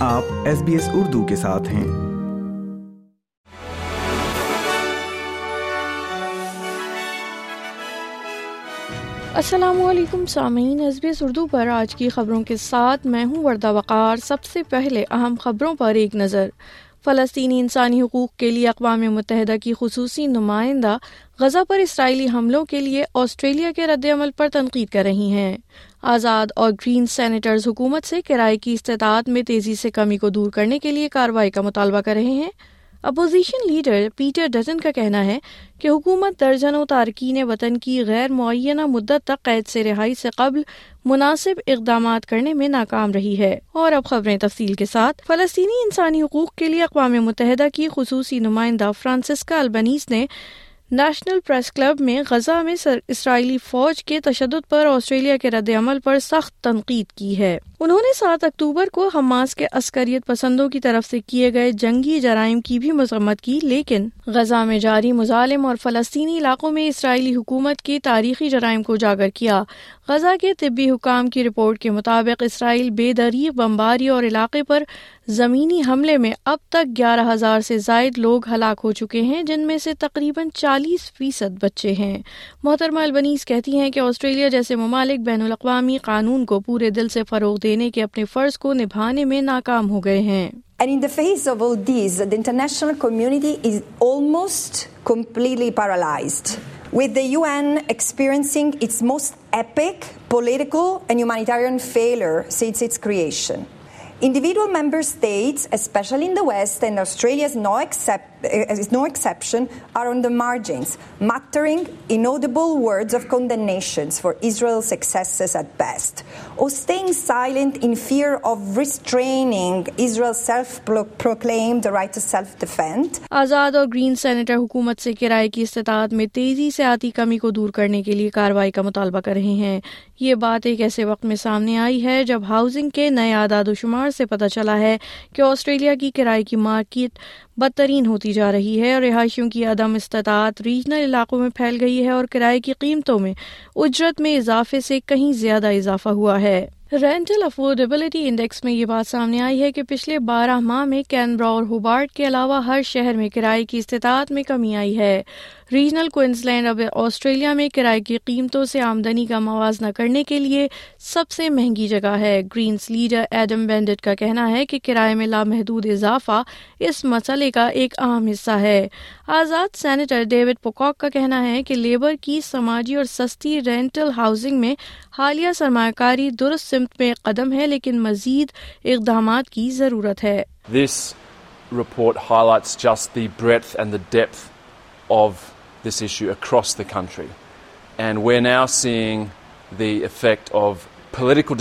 آپ S B S Urdu کے ساتھ ہیں۔ السلام علیکم سامعین ایس بی ایس اردو پر آج کی خبروں کے ساتھ میں ہوں وردہ وقار۔ سب سے پہلے اہم خبروں پر ایک نظر۔ فلسطینی انسانی حقوق کے لیے اقوام متحدہ کی خصوصی نمائندہ غزہ پر اسرائیلی حملوں کے لیے آسٹریلیا کے رد عمل پر تنقید کر رہی ہیں۔ آزاد اور گرین سینیٹرز حکومت سے کرائے کی استطاعت میں تیزی سے کمی کو دور کرنے کے لیے کارروائی کا مطالبہ کر رہے ہیں۔ اپوزیشن لیڈر پیٹر ڈزن کا کہنا ہے کہ حکومت درجنوں تارکین وطن کی غیر معینہ مدت تک قید سے رہائی سے قبل مناسب اقدامات کرنے میں ناکام رہی ہے۔ اور اب خبریں تفصیل کے ساتھ۔ فلسطینی انسانی حقوق کے لیے اقوام متحدہ کی خصوصی نمائندہ فرانسسکا البنیز نے نیشنل پریس کلب میں غزہ میں اسرائیلی فوج کے تشدد پر آسٹریلیا کے رد عمل پر سخت تنقید کی ہے۔ انہوں نے سات اکتوبر کو حماس کے عسکریت پسندوں کی طرف سے کیے گئے جنگی جرائم کی بھی مذمت کی، لیکن غزہ میں جاری مظالم اور فلسطینی علاقوں میں اسرائیلی حکومت کے تاریخی جرائم کو اجاگر کیا۔ غزہ کے طبی حکام کی رپورٹ کے مطابق اسرائیل بے دریغ بمباری اور علاقے پر زمینی حملے میں اب تک گیارہ ہزار سے زائد لوگ ہلاک ہو چکے ہیں، جن میں سے تقریباً چالیس چالیس فیصد بچے ہیں۔ محترمہ البنیز کہتی ہیں کہ آسٹریلیا جیسے ممالک بین الاقوامی قانون کو پورے دل سے فروغ دینے کے اپنے فرض کو نبھانے میں ناکام ہو گئے ہیں۔ Individual member special in the west end Australia is no except Uh, is no exception, are on the margins, muttering inaudible words of condemnations for Israel's excesses at best, or staying silent in fear of restraining Israel's self-proclaimed right to self-defend. آزاد اور green senator حکومت سے کرائے کی استطاعت میں تیزی سے آتی کمی کو دور کرنے کے لیے کارروائی کا مطالبہ کر رہے ہیں یہ بات ایک ایسے وقت میں سامنے آئی ہے جب ہاؤسنگ کے نئے اعداد و شمار سے پتہ چلا ہے کہ آسٹریلیا کی کرائے کی مارکیٹ بدترین ہوتی جا رہی ہے اور رہائشیوں کی عدم استطاعت ریجنل علاقوں میں پھیل گئی ہے اور کرائے کی قیمتوں میں اجرت میں اضافے سے کہیں زیادہ اضافہ ہوا ہے۔ رینٹل افورڈیبلٹی انڈیکس میں یہ بات سامنے آئی ہے کہ پچھلے بارہ ماہ میں کینبرا اور ہوبارٹ کے علاوہ ہر شہر میں کرائے کی استطاعت میں کمی آئی ہے۔ ریجنل کوئنزلینڈ اب آسٹریلیا میں کرائے کی قیمتوں سے آمدنی کا موازنہ کرنے کے لیے سب سے مہنگی جگہ ہے۔ گرینس لیڈر ایڈم بینڈٹ کا کہنا ہے کہ کرائے میں لامحدود اضافہ اس مسئلے کا ایک اہم حصہ ہے۔ آزاد سینیٹر ڈیوڈ پوکاک کا کہنا ہے کہ لیبر کی سماجی اور سستی رینٹل ہاؤسنگ میں حالیہ سرمایہ کاری درست سے سمت میں قدم ہے، لیکن مزید اقدامات کی ضرورت ہے۔ دس رپورٹ جس دی بری اس country and when I seeing the effect آفریک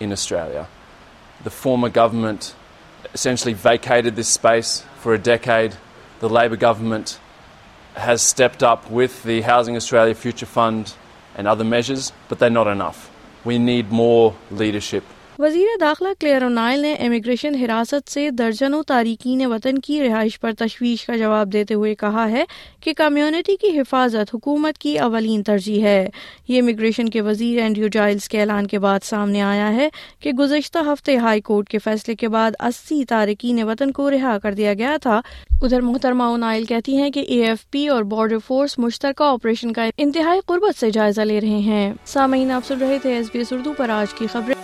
Australia government government has step up وتھنگ Australia future fund and other measures, but they're not enough. We need more leadership وزیر داخلہ کلیئر اونائل نے immigration حراست سے درجنوں تارکین وطن کی رہائش پر تشویش کا جواب دیتے ہوئے کہا ہے کہ کمیونٹی کی حفاظت حکومت کی اولین ترجیح ہے۔ یہ امیگریشن کے وزیر اینڈریو جائلز کے اعلان کے بعد سامنے آیا ہے کہ گزشتہ ہفتے ہائی کورٹ کے فیصلے کے بعد اسی تارکین وطن کو رہا کر دیا گیا تھا۔ ادھر محترمہ اونائل کہتی ہیں کہ اے ایف پی اور بارڈر فورس مشترکہ آپریشن کا انتہائی قربت سے جائزہ لے رہے ہیں۔ سامعین، آپ سن رہے تھے ایس بی ایس اردو پر آج کی خبریں۔